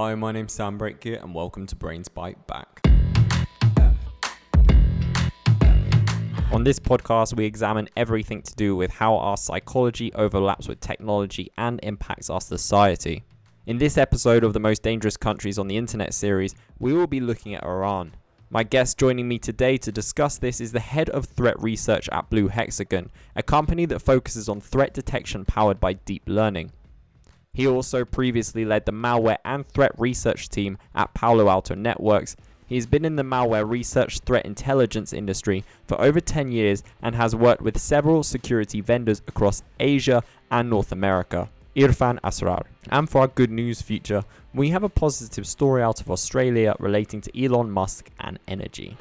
Hi, my name's Sam Brake Guia, and welcome to Brains Byte Back. On this podcast, we examine everything to do with how our psychology overlaps with technology and impacts our society. In this episode of the Most Dangerous Countries on the Internet series, we will be looking at Iran. My guest joining me today to discuss this is the head of threat research at Blue Hexagon, a company that focuses on threat detection powered by deep learning. He also previously led the malware and threat research team at Palo Alto Networks. He's been in the malware research threat intelligence industry for over 10 years and has worked with several security vendors across Asia and North America. Irfan Asrar. And for our good news feature, we have a positive story out of Australia relating to Elon Musk and energy.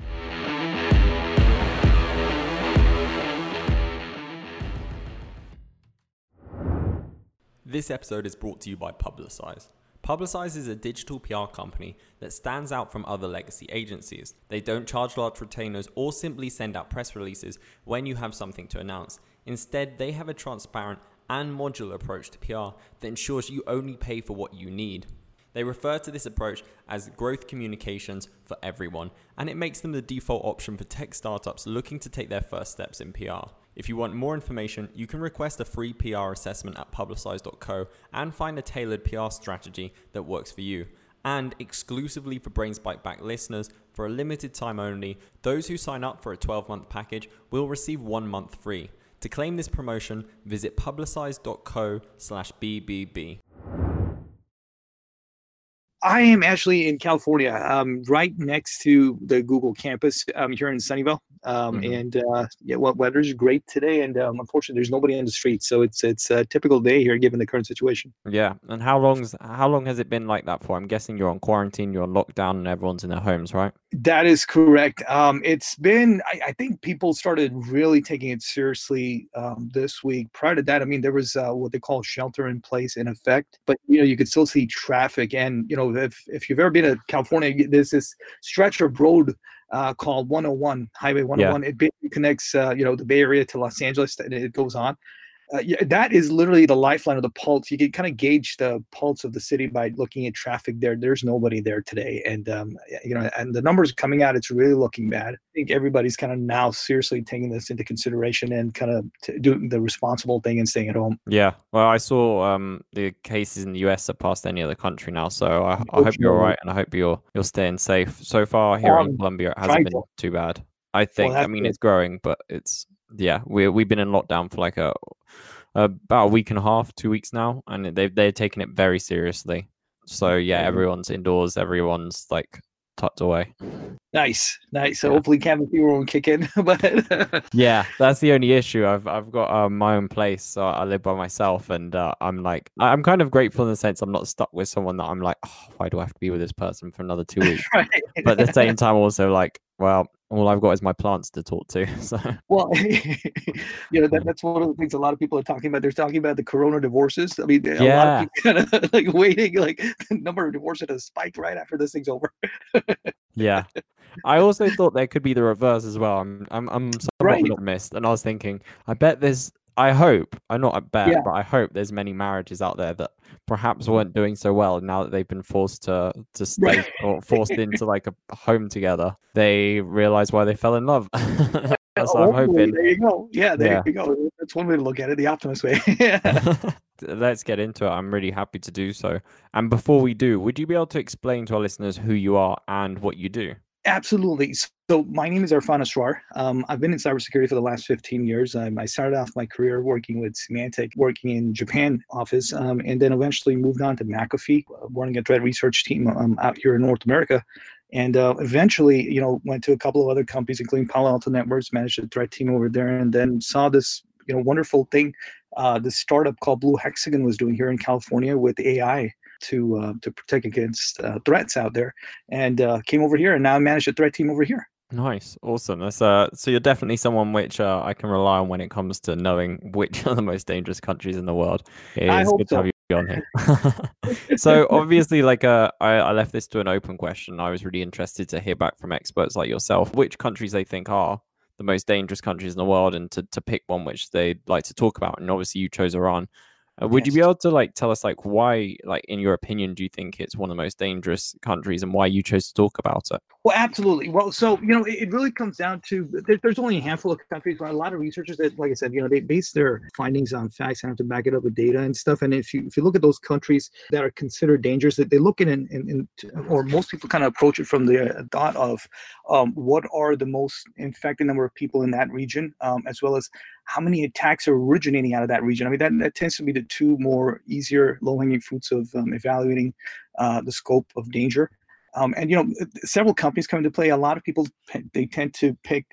This episode is brought to you by Publicize. Publicize is a digital PR company that stands out from other legacy agencies. They don't charge large retainers or simply send out press releases when you have something to announce. Instead, they have a transparent and modular approach to PR that ensures you only pay for what you need. They refer to this approach as growth communications for everyone, and it makes them the default option for tech startups looking to take their first steps in PR. If you want more information, you can request a free PR assessment at publicize.co and find a tailored PR strategy that works for you. And exclusively for Brains Byte Back listeners, for a limited time only, those who sign up for a 12 month package will receive one month free. To claim this promotion, visit publicize.co slash BBB. I am actually in California, um, right next to the Google campus um, here in Sunnyvale. Um, mm-hmm. And uh, yeah, well, weather's great today, and um, unfortunately, there's nobody on the street, so it's it's a typical day here given the current situation. Yeah, and how long's how long has it been like that for? I'm guessing you're on quarantine, you're on lockdown, and everyone's in their homes, right? That is correct. Um, it's been I, I, think people started really taking it seriously um, this week. Prior to that, I mean, there was uh, what they call shelter in place in effect, but you know, you could still see traffic, and you know, if if you've ever been to California, there's this stretch of road uh, called 101 Highway 101. Yeah. It basically connects, uh, you know, the Bay Area to Los Angeles, and it goes on uh, yeah, that is literally the lifeline of the pulse. You can kind of gauge the pulse of the city by looking at traffic there. There's nobody there today, and um, you know, and the numbers coming out, it's really looking bad. I think everybody's kind of now seriously taking this into consideration and kind of t- doing the responsible thing and staying at home. Yeah, well, I saw um, the cases in the US surpassed any other country now, so I, I hope you're all right, and I hope you're you're staying safe. So far here um, in Colombia, it hasn't been to. too bad. I think. Well, I mean, good. it's growing, but it's yeah, we we've been in lockdown for like a about a week and a half, two weeks now, and they've they're taking it very seriously. So yeah, everyone's indoors, everyone's like tucked away. Nice, nice. So yeah. hopefully cabin fever won't kick in. but yeah, that's the only issue. I've I've got uh, my own place, so I live by myself, and uh, I'm like I'm kind of grateful in the sense I'm not stuck with someone that I'm like, oh, why do I have to be with this person for another two weeks? right. But at the same time, also like, well, all I've got is my plants to talk to. So well, you know that, that's one of the things a lot of people are talking about. They're talking about the Corona divorces. I mean, a yeah. lot of people kind of like waiting, like the number of divorces has spiked right after this thing's over. yeah, I also thought there could be the reverse as well. I'm I'm I'm somewhat right. optimist, and I was thinking, I bet there's I hope, I'm not a bet, yeah. but I hope there's many marriages out there that perhaps mm. weren't doing so well now that they've been forced to to stay or forced into like a home together. They realize why they fell in love. That's what I'm hoping. There you go. Yeah, there yeah. you go. That's one way to look at it, the optimist way. Let's get into it. I'm really happy to do so. And before we do, would you be able to explain to our listeners who you are and what you do? Absolutely. So my name is Irfan Asrar. Um, I've been in cybersecurity for the last 15 years. Um, I started off my career working with Symantec, working in Japan office, um, and then eventually moved on to McAfee, uh, running a threat research team um, out here in North America. And uh, eventually, you know, went to a couple of other companies, including Palo Alto Networks, managed a threat team over there, and then saw this, you know, wonderful thing uh, this startup called Blue Hexagon was doing here in California with AI to uh, to protect against uh, threats out there, and uh, came over here, and now I manage a threat team over here. Nice, awesome. That's uh, so you're definitely someone which uh, I can rely on when it comes to knowing which are the most dangerous countries in the world. It is good so. to have you on here. so obviously, like uh, I, I left this to an open question. I was really interested to hear back from experts like yourself, which countries they think are the most dangerous countries in the world, and to to pick one which they'd like to talk about. And obviously, you chose Iran Uh, would yes. you be able to like tell us like why, like in your opinion, do you think it's one of the most dangerous countries and why you chose to talk about it? Well, absolutely. Well, so you know, it, it really comes down to there, there's only a handful of countries. Where a lot of researchers that, like I said, you know, they base their findings on facts and have to back it up with data and stuff. And if you if you look at those countries that are considered dangerous, that they look at in, in, or most people kind of approach it from the thought of um, what are the most infected number of people in that region, um, as well as how many attacks are originating out of that region. I mean, that, that tends to be the two more easier low-hanging fruits of um, evaluating uh, the scope of danger. Um, and you know, several companies come into play. A lot of people they tend to pick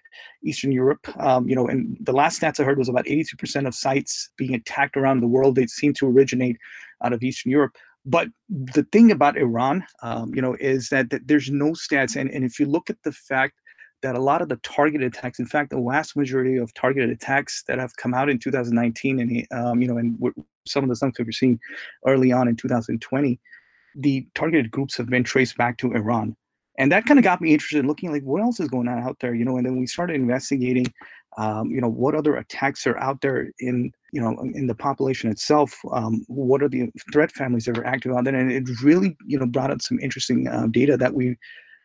Eastern Europe. Um, you know, and the last stats I heard was about 82% of sites being attacked around the world they seem to originate out of Eastern Europe. But the thing about Iran, um, you know, is that, that there's no stats, and, and if you look at the fact that a lot of the targeted attacks, in fact, the vast majority of targeted attacks that have come out in 2019 and, um, you know, and some of the stuff that we're seeing early on in 2020, the targeted groups have been traced back to Iran. And that kind of got me interested in looking like what else is going on out there, you know, and then we started investigating, um, you know, what other attacks are out there in, you know, in the population itself. Um, what are the threat families that are active out there? And it really, you know, brought up some interesting uh, data that we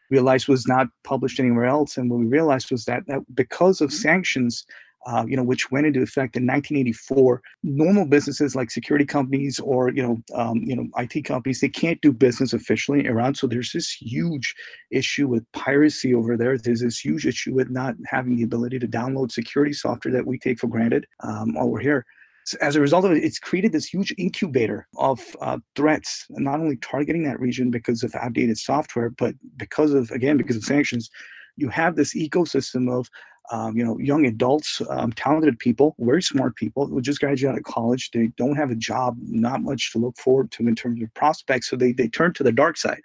realized was not published anywhere else. And what we realized was that, that because of sanctions, uh, you know, which went into effect in 1984, normal businesses like security companies or you know, um, you know, IT companies, they can't do business officially in Iran. So there's this huge issue with piracy over there. There's this huge issue with not having the ability to download security software that we take for granted um, over here as a result of it, it's created this huge incubator of uh, threats, not only targeting that region because of outdated software, but because of, again, because of sanctions, you have this ecosystem of um, you know, young adults, um, talented people, very smart people who just graduated out of college. They don't have a job, not much to look forward to in terms of prospects. So they, they turn to the dark side.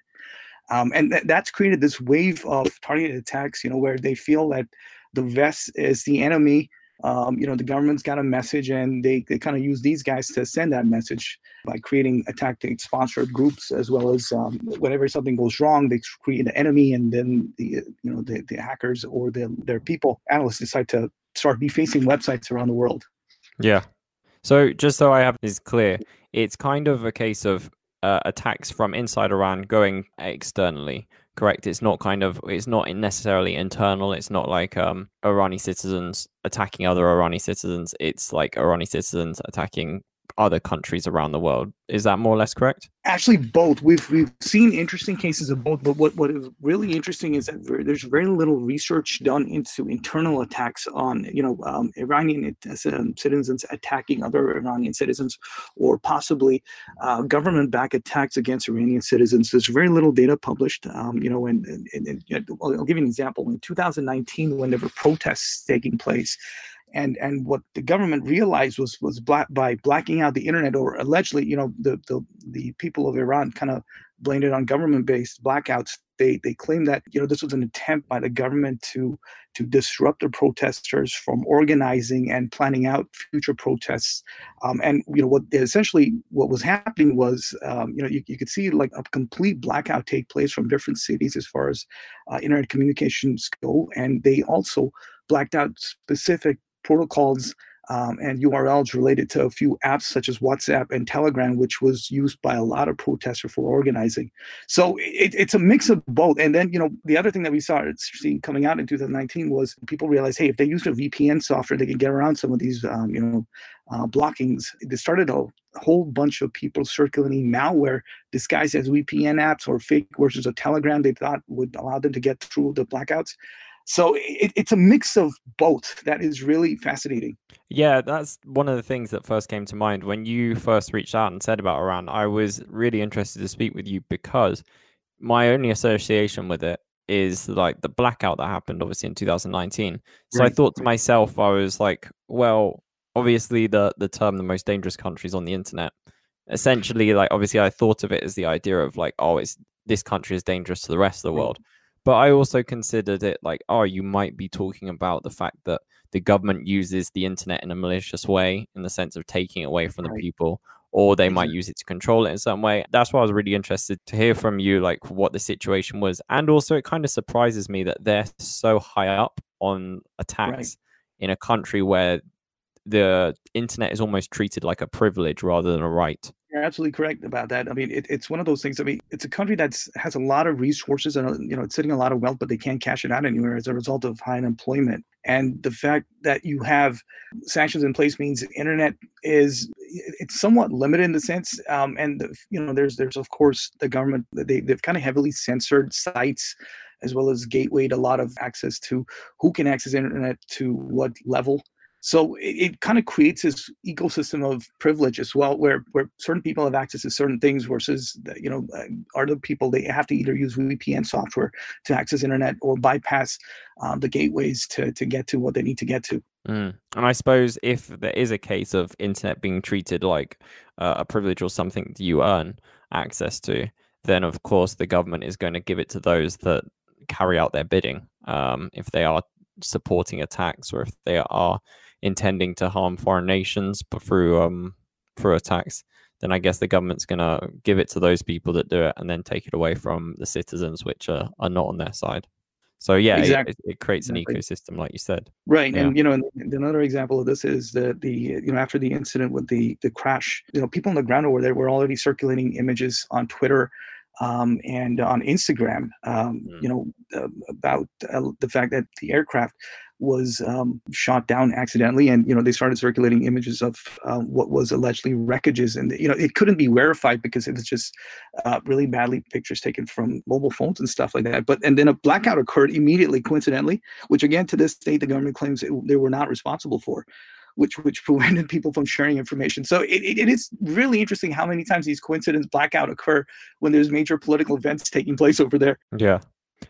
Um, and th- that's created this wave of targeted attacks, you know, where they feel that the West is the enemy um, you know, the government's got a message and they, they kind of use these guys to send that message by creating attack sponsored groups as well as um, whenever something goes wrong, they create an enemy and then the, you know, the, the hackers or the, their people, analysts decide to start defacing websites around the world. Yeah. So just so I have this clear, it's kind of a case of uh, attacks from inside Iran going externally correct. It's not kind of it's not necessarily internal. It's not like um irani citizens attacking other irani citizens. It's like irani citizens attacking other countries around the world. Is that more or less correct? Actually, both. We've we've seen interesting cases of both, but what, what is really interesting is that there's very little research done into internal attacks on you know um, Iranian um, citizens attacking other Iranian citizens, or possibly uh, government-backed attacks against Iranian citizens. There's very little data published. Um, you know, and, and, and, and I'll give you an example. In 2019, when there were protests taking place and and what the government realized was was black by blacking out the internet or allegedly you know the the, the people of iran kind of blamed it on government based blackouts. They they claim that you know this was an attempt by the government to to disrupt the protesters from organizing and planning out future protests. Um, and you know what essentially what was happening was um, you know you, you could see like a complete blackout take place from different cities as far as uh, internet communications go. And they also blacked out specific protocols um, and URLs related to a few apps such as WhatsApp and Telegram, which was used by a lot of protesters for organizing. So it, it's a mix of both. And then, you know, the other thing that we started seeing coming out in 2019 was people realized, hey, if they use a VPN software, they can get around some of these, um, you know, uh, blockings. They started a whole bunch of people circulating malware disguised as VPN apps or fake versions of Telegram they thought would allow them to get through the blackouts so it, it's a mix of both that is really fascinating. Yeah that's one of the things that first came to mind when you first reached out and said about iran. I was really interested to speak with you because my only association with it is like the blackout that happened obviously in 2019 so right. i thought to myself i was like well obviously the the term the most dangerous countries on the internet. Essentially like obviously i thought of it as the idea of like oh it's this country is dangerous to the rest of the hmm. world but I also considered it like, oh, you might be talking about the fact that the government uses the internet in a malicious way, in the sense of taking it away from right. the people, or they might mm-hmm. use it to control it in some way. That's why I was really interested to hear from you, like what the situation was. And also, it kind of surprises me that they're so high up on attacks right. in a country where the internet is almost treated like a privilege rather than a right. You're absolutely correct about that. I mean, it, it's one of those things. I mean, it's a country that has a lot of resources and uh, you know it's sitting a lot of wealth, but they can't cash it out anywhere as a result of high unemployment. And the fact that you have sanctions in place means internet is it's somewhat limited in the sense. Um, and the, you know, there's there's of course the government they they've kind of heavily censored sites as well as gatewayed a lot of access to who can access internet to what level so it, it kind of creates this ecosystem of privilege as well, where where certain people have access to certain things versus you know uh, other people they have to either use VPN software to access internet or bypass um, the gateways to to get to what they need to get to. Mm. And I suppose if there is a case of internet being treated like uh, a privilege or something you earn access to, then of course the government is going to give it to those that carry out their bidding. Um, if they are supporting attacks or if they are intending to harm foreign nations but through um through attacks then i guess the government's going to give it to those people that do it and then take it away from the citizens which are, are not on their side so yeah exactly. it, it, creates an exactly. ecosystem like you said right yeah. and you know and another example of this is the the you know after the incident with the the crash you know people on the ground over there were already circulating images on twitter um, and on Instagram, um, mm. you know, uh, about uh, the fact that the aircraft was um, shot down accidentally, and you know they started circulating images of uh, what was allegedly wreckages, and you know it couldn't be verified because it was just uh, really badly pictures taken from mobile phones and stuff like that. But and then a blackout occurred immediately, coincidentally, which again to this day the government claims it, they were not responsible for which which prevented people from sharing information. So it, it, it is really interesting how many times these coincidence blackout occur when there's major political events taking place over there. Yeah.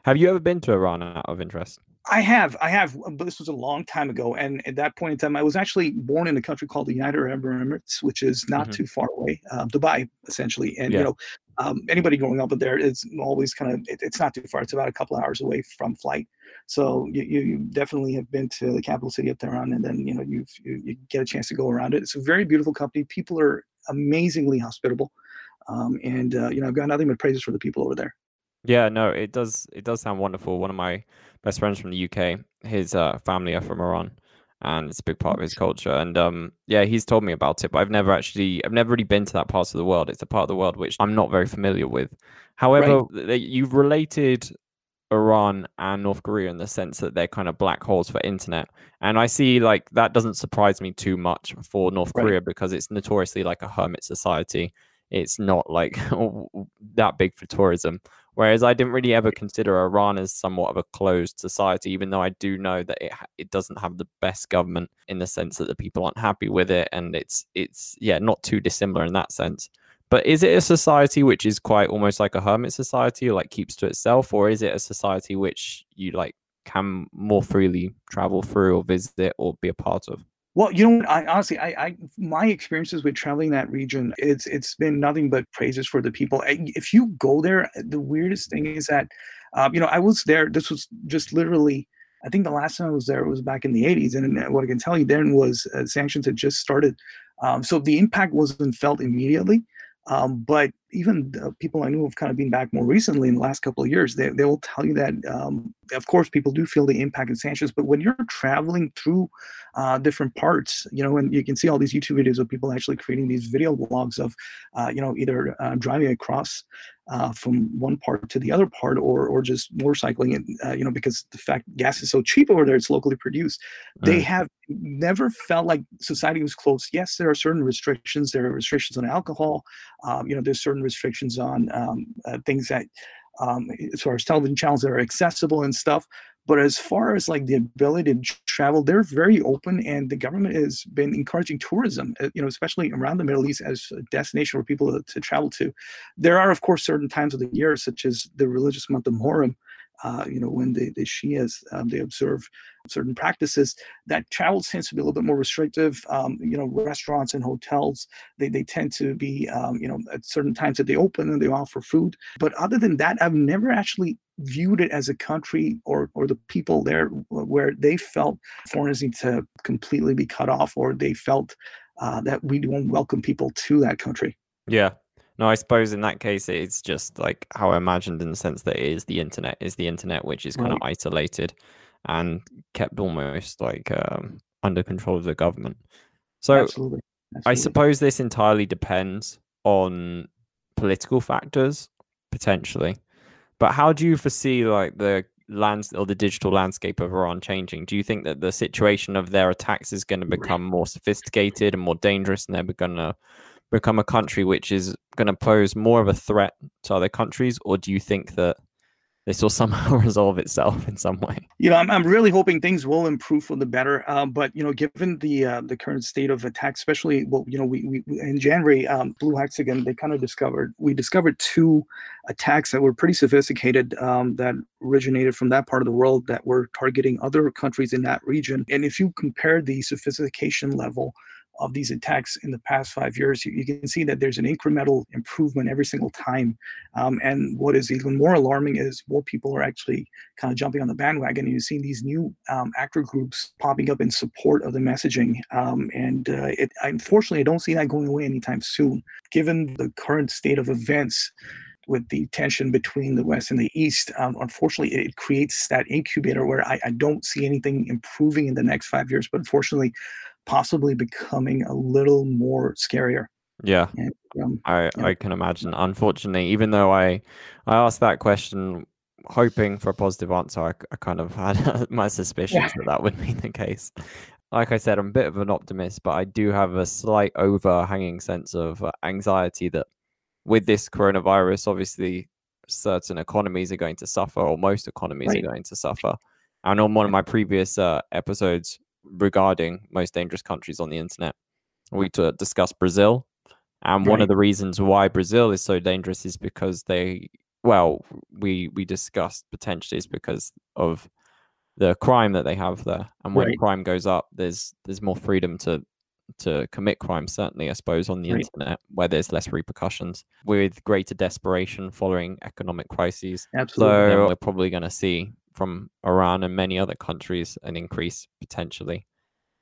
Have you ever been to Iran out of interest? I have, I have, but this was a long time ago. And at that point in time, I was actually born in a country called the United Arab Emirates, which is not mm-hmm. too far away, uh, Dubai, essentially. And yeah. you know, um, anybody growing up there is always kind of it, it's not too far. It's about a couple hours away from flight. So you, you definitely have been to the capital city of Tehran, and then you know you've, you you get a chance to go around it. It's a very beautiful company. People are amazingly hospitable, um, and uh, you know I've got nothing but praises for the people over there. Yeah, no, it does. It does sound wonderful. One of my best friends from the UK, his uh, family are from Iran, and it's a big part of his culture. And um, yeah, he's told me about it, but I've never actually, I've never really been to that part of the world. It's a part of the world which I'm not very familiar with. However, right. you've related Iran and North Korea in the sense that they're kind of black holes for internet. And I see like that doesn't surprise me too much for North right. Korea because it's notoriously like a hermit society. It's not like that big for tourism. Whereas I didn't really ever consider Iran as somewhat of a closed society, even though I do know that it it doesn't have the best government in the sense that the people aren't happy with it, and it's it's yeah not too dissimilar in that sense. But is it a society which is quite almost like a hermit society, like keeps to itself, or is it a society which you like can more freely travel through or visit or be a part of? Well, you know, I honestly, I, I, my experiences with traveling that region, it's it's been nothing but praises for the people. If you go there, the weirdest thing is that, um, you know, I was there. This was just literally, I think the last time I was there was back in the '80s, and what I can tell you then was uh, sanctions had just started, um, so the impact wasn't felt immediately. Um, but even people I know have kind of been back more recently in the last couple of years, they, they will tell you that, um, of course, people do feel the impact of sanctions. But when you're traveling through uh, different parts, you know, and you can see all these YouTube videos of people actually creating these video blogs of, uh, you know, either uh, driving across uh, from one part to the other part, or or just motorcycling it, uh, you know, because the fact gas is so cheap over there, it's locally produced. Right. They have never felt like society was closed. Yes, there are certain restrictions. There are restrictions on alcohol. Um, you know, there's certain restrictions on um, uh, things that, um, as far as television channels that are accessible and stuff. But as far as like the ability to travel, they're very open, and the government has been encouraging tourism. Uh, you know, especially around the Middle East as a destination for people to, to travel to. There are, of course, certain times of the year, such as the religious month of Muharram, uh, you know, when the, the Shias, um, they observe certain practices, that travel tends to be a little bit more restrictive. Um, you know, restaurants and hotels, they, they tend to be, um, you know, at certain times that they open and they offer food. But other than that, I've never actually viewed it as a country or, or the people there where they felt foreigners need to completely be cut off or they felt uh, that we don't welcome people to that country. Yeah, no, I suppose in that case it's just like how I imagined in the sense that it is the internet is the internet which is kind right. of isolated and kept almost like um, under control of the government. So Absolutely. I suppose this entirely depends on political factors potentially. But how do you foresee like the lands or the digital landscape of Iran changing? Do you think that the situation of their attacks is going to become more sophisticated and more dangerous, and they're going to become a country which is going to pose more of a threat to other countries, or do you think that this will somehow resolve itself in some way. You know, I'm, I'm really hoping things will improve for the better. Um, but you know, given the uh, the current state of attack, especially well, you know, we, we in January, um, Blue Hexagon they kind of discovered we discovered two attacks that were pretty sophisticated um, that originated from that part of the world that were targeting other countries in that region. And if you compare the sophistication level of these attacks in the past five years, you, you, can see that there's an incremental improvement every single time. Um, and what is even more alarming is more people are actually kind of jumping on the bandwagon. And you've seen these new um, actor groups popping up in support of the messaging. Um, and uh, it, unfortunately, I don't see that going away anytime soon. Given the current state of events, with the tension between the West and the East, um, unfortunately, it creates that incubator where I, I, don't see anything improving in the next five years. But unfortunately, possibly becoming a little more scarier. Yeah, and, um, I yeah. I can imagine. Unfortunately, even though I I asked that question hoping for a positive answer, I, I kind of had my suspicions yeah. that that would be the case. Like I said, I'm a bit of an optimist, but I do have a slight overhanging sense of uh, anxiety that with this coronavirus, obviously, certain economies are going to suffer, or most economies right. are going to suffer. And on one of my previous uh, episodes, regarding most dangerous countries on the internet. We to discuss Brazil, and right. one of the reasons why Brazil is so dangerous is because they, well, we we discussed potentially is because of the crime that they have there, and when right. crime goes up, there's there's more freedom to to commit crime. Certainly, I suppose on the right. internet where there's less repercussions, with greater desperation following economic crises. Absolutely, so we're probably going to see from Iran and many other countries an increase potentially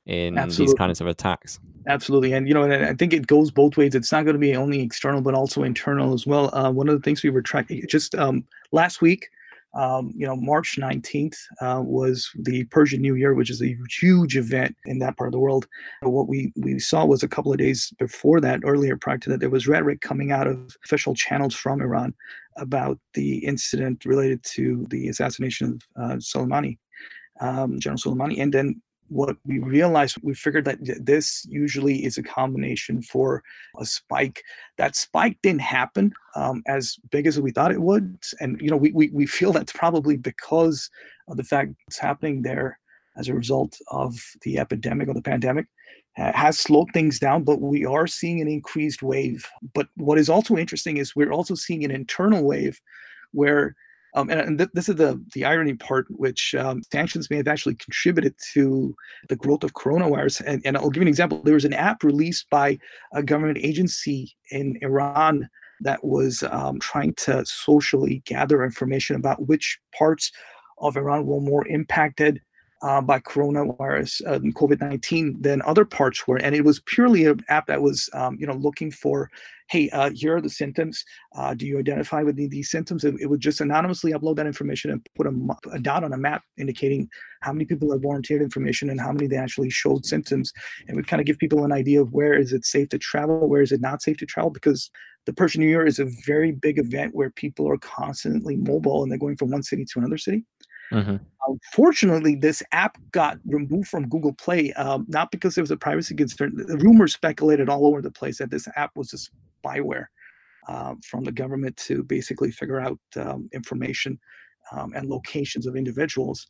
in Absolutely. these kinds of attacks. Absolutely, and you know, and I think it goes both ways. It's not going to be only external, but also internal as well. Uh, one of the things we were tracking just um, last week, um, you know, March 19th uh, was the Persian New Year, which is a huge event in that part of the world. What we, we saw was a couple of days before that, earlier prior to that, there was rhetoric coming out of official channels from Iran about the incident related to the assassination of uh, Soleimani, um, General Soleimani. And then what we realized, we figured that this usually is a combination for a spike. That spike didn't happen um, as big as we thought it would. And, you know, we, we, we feel that's probably because of the fact it's happening there as a result of the epidemic or the pandemic has slowed things down, but we are seeing an increased wave. But what is also interesting is we're also seeing an internal wave where um, and, and th- this is the the irony part, which um, sanctions may have actually contributed to the growth of coronavirus. And, and I'll give you an example. There was an app released by a government agency in Iran that was um, trying to socially gather information about which parts of Iran were more impacted uh, by coronavirus uh, COVID nineteen than other parts were, and it was purely an app that was, um, you know, looking for, hey, uh, here are the symptoms. Uh, do you identify with these symptoms? It, it, would just anonymously upload that information and put a, a, dot on a map indicating how many people have volunteered information and how many they actually showed symptoms, and would kind of give people an idea of where is it safe to travel, where is it not safe to travel, because the Persian New Year is a very big event where people are constantly mobile and they're going from one city to another city. Mm-hmm. Unfortunately, this app got removed from Google Play, um, not because there was a privacy concern. The rumors speculated all over the place that this app was a spyware uh, from the government to basically figure out um, information um, and locations of individuals.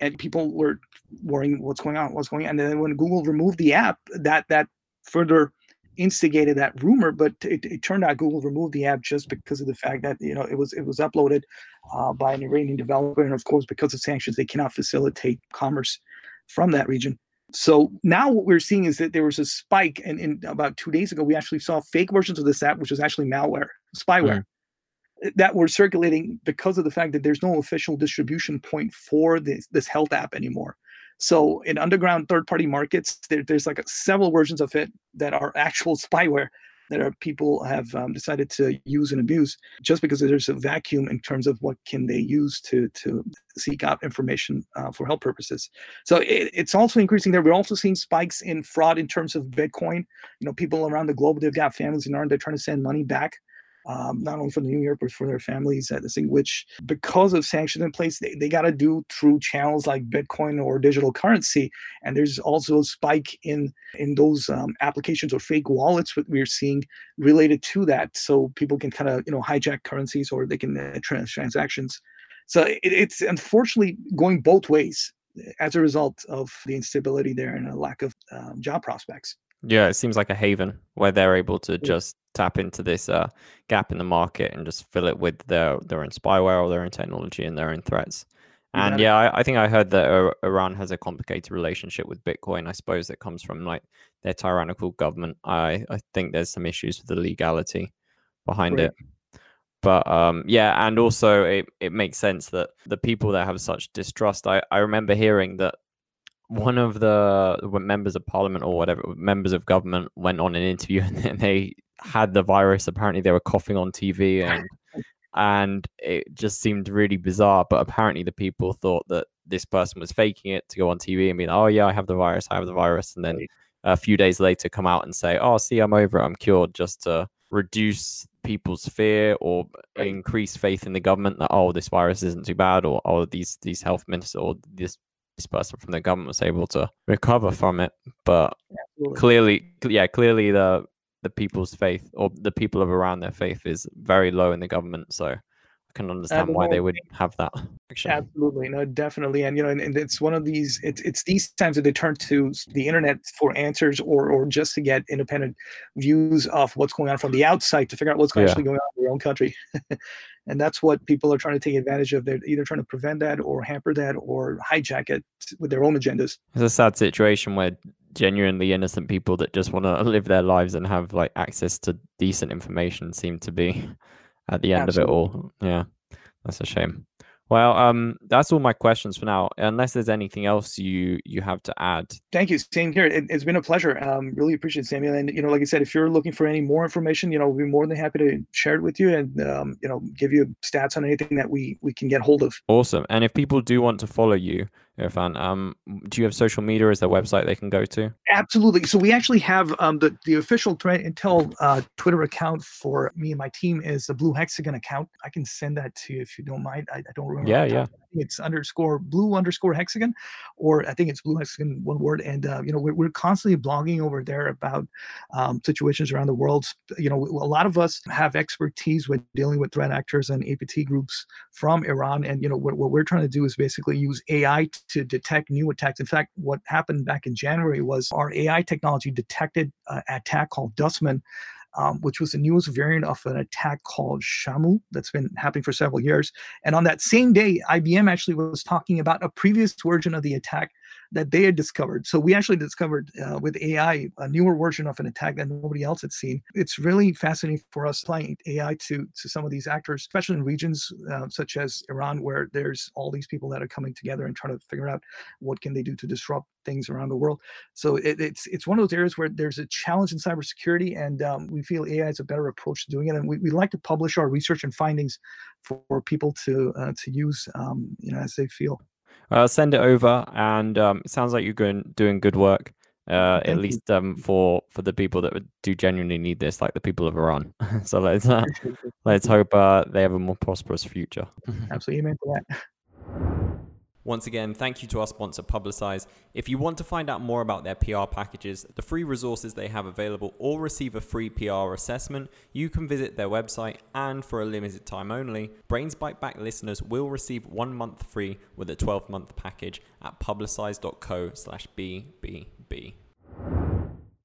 And people were worrying what's going on, what's going on. And then when Google removed the app, that that further instigated that rumor, but it, it, turned out Google removed the app just because of the fact that you know it was it was uploaded uh, by an Iranian developer, and of course because of sanctions, they cannot facilitate commerce from that region. So now what we're seeing is that there was a spike, and, and about two days ago we actually saw fake versions of this app, which was actually malware, spyware. Mm that were circulating because of the fact that there's no official distribution point for this, this health app anymore. So in underground third-party markets, there, there's like a, several versions of it that are actual spyware that are people have um, decided to use and abuse just because there's a vacuum in terms of what can they use to to seek out information uh, for help purposes. So it, it's also increasing there. We're also seeing spikes in fraud in terms of Bitcoin. You know, people around the globe they've got families in Iran they're trying to send money back um, not only for the New Year, but for their families at this thing, which because of sanctions in place, they, they got to do through channels like Bitcoin or digital currency. And there's also a spike in in those um, applications or fake wallets that we're seeing related to that. So people can kind of you know hijack currencies or they can uh, trans transactions. So it, it's unfortunately going both ways as a result of the instability there and a lack of um, job prospects. Yeah, it seems like a haven where they're able to just tap into this uh, gap in the market and just fill it with their their own spyware or their own technology and their own threats. And yeah, I, I, think I heard that Iran has a complicated relationship with Bitcoin. I suppose it comes from like their tyrannical government. I, I think there's some issues with the legality behind it. But um, yeah, and also it, it makes sense that the people that have such distrust. I, I remember hearing that one of the members of parliament or whatever members of government went on an interview and they had the virus. Apparently they were coughing on tv and and it just seemed really bizarre. But apparently the people thought that this person was faking it to go on tv and be like oh yeah i have the virus i have the virus. And then a few days later come out and say oh see i'm over it. I'm cured just to reduce people's fear or increase faith in the government that oh this virus isn't too bad or oh these these health ministers or this this person from the government was able to recover from it. But Absolutely. clearly, yeah, clearly the the people's faith or the people of Iran their faith is very low in the government. So can understand why they would have that. Action. Absolutely, no, definitely, and you know, and, and, it's one of these. It's it's these times that they turn to the internet for answers, or or just to get independent views of what's going on from the outside to figure out what's yeah. actually going on in their own country. and that's what people are trying to take advantage of they're either trying to prevent that or hamper that or hijack it with their own agendas it's a sad situation where genuinely innocent people that just want to live their lives and have like access to decent information seem to be at the end Absolutely. of it all yeah that's a shame well, um, that's all my questions for now. Unless there's anything else you you have to add. Thank you. Same here. It, has been a pleasure. Um, really appreciate it, Samuel. And you know, like I said, if you're looking for any more information, you know, we'll be more than happy to share it with you and um, you know, give you stats on anything that we we can get hold of. Awesome. And if people do want to follow you, Irfan, um, do you have social media? Is there a website they can go to? Absolutely. So we actually have um, the the official Threat Intel uh, Twitter account for me and my team is the Blue Hexagon account. I can send that to you if you don't mind. I, I don't remember. Yeah, yeah. It's underscore blue underscore hexagon, or I think it's blue hexagon one word. And uh, you know we're, we're constantly blogging over there about um, situations around the world. You know, a lot of us have expertise with dealing with threat actors and APT groups from Iran, and you know what, what we're trying to do is basically use AI to detect new attacks. In fact, what happened back in January was our AI technology detected an attack called Dustman. Um, which was the newest variant of an attack called Shamoon that's been happening for several years. And on that same day, IBM actually was talking about a previous version of the attack that they had discovered. So we actually discovered uh, with AI a newer version of an attack that nobody else had seen. It's really fascinating for us applying AI to to some of these actors, especially in regions uh, such as Iran, where there's all these people that are coming together and trying to figure out what can they do to disrupt things around the world. So it, it's it's one of those areas where there's a challenge in cybersecurity, and um, we feel AI is a better approach to doing it. And we, we like to publish our research and findings for, people to uh, to use, um, you know, as they feel uh, send it over. And um, it sounds like you're going doing good work. Uh, at least um, for for the people that do genuinely need this, like the people of Iran. so let's uh, let's hope uh, they have a more prosperous future. Absolutely, amen that. Once again, thank you to our sponsor Publicize. If you want to find out more about their PR packages, the free resources they have available, or receive a free PR assessment, you can visit their website. And for a limited time only, Brains Byte Back listeners will receive one month free with a 12 month package at publicize.co/slash BBB.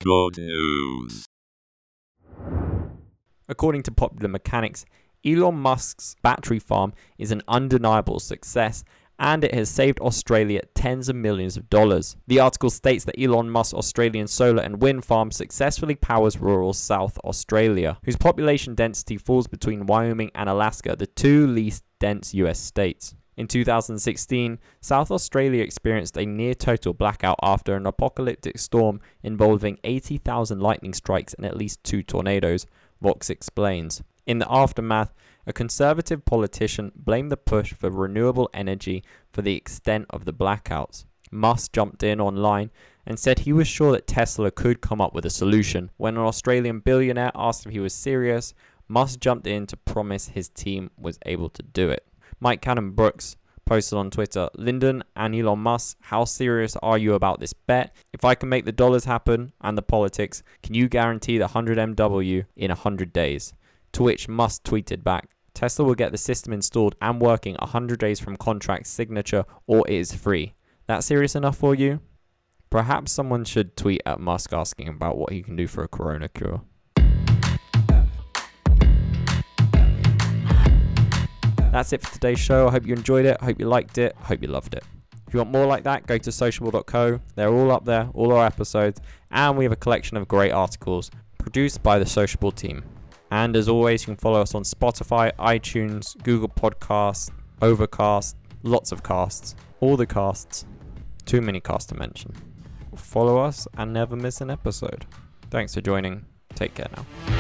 Good news. According to Popular Mechanics, Elon Musk's battery farm is an undeniable success and it has saved Australia tens of millions of dollars. The article states that Elon Musk's Australian solar and wind farm successfully powers rural South Australia, whose population density falls between Wyoming and Alaska, the two least dense US states. In 2016, South Australia experienced a near total blackout after an apocalyptic storm involving 80,000 lightning strikes and at least two tornadoes, Vox explains. In the aftermath, a conservative politician blamed the push for renewable energy for the extent of the blackouts. Musk jumped in online and said he was sure that Tesla could come up with a solution. When an Australian billionaire asked if he was serious, Musk jumped in to promise his team was able to do it. Mike Cannon Brookes posted on Twitter, Lyndon and Elon Musk, how serious are you about this bet? If I can make the dollars happen and the politics, can you guarantee the 100 MW in 100 days? To which Musk tweeted back, Tesla will get the system installed and working 100 days from contract signature or it is free. That serious enough for you? Perhaps someone should tweet at Musk asking about what he can do for a corona cure. That's it for today's show. I hope you enjoyed it. I hope you liked it. I hope you loved it. If you want more like that, go to sociable.co. They're all up there, all our episodes, and we have a collection of great articles produced by the Sociable team. And as always, you can follow us on Spotify, iTunes, Google Podcasts, Overcast, lots of casts, all the casts. Too many casts to mention. Follow us and never miss an episode. Thanks for joining. Take care now.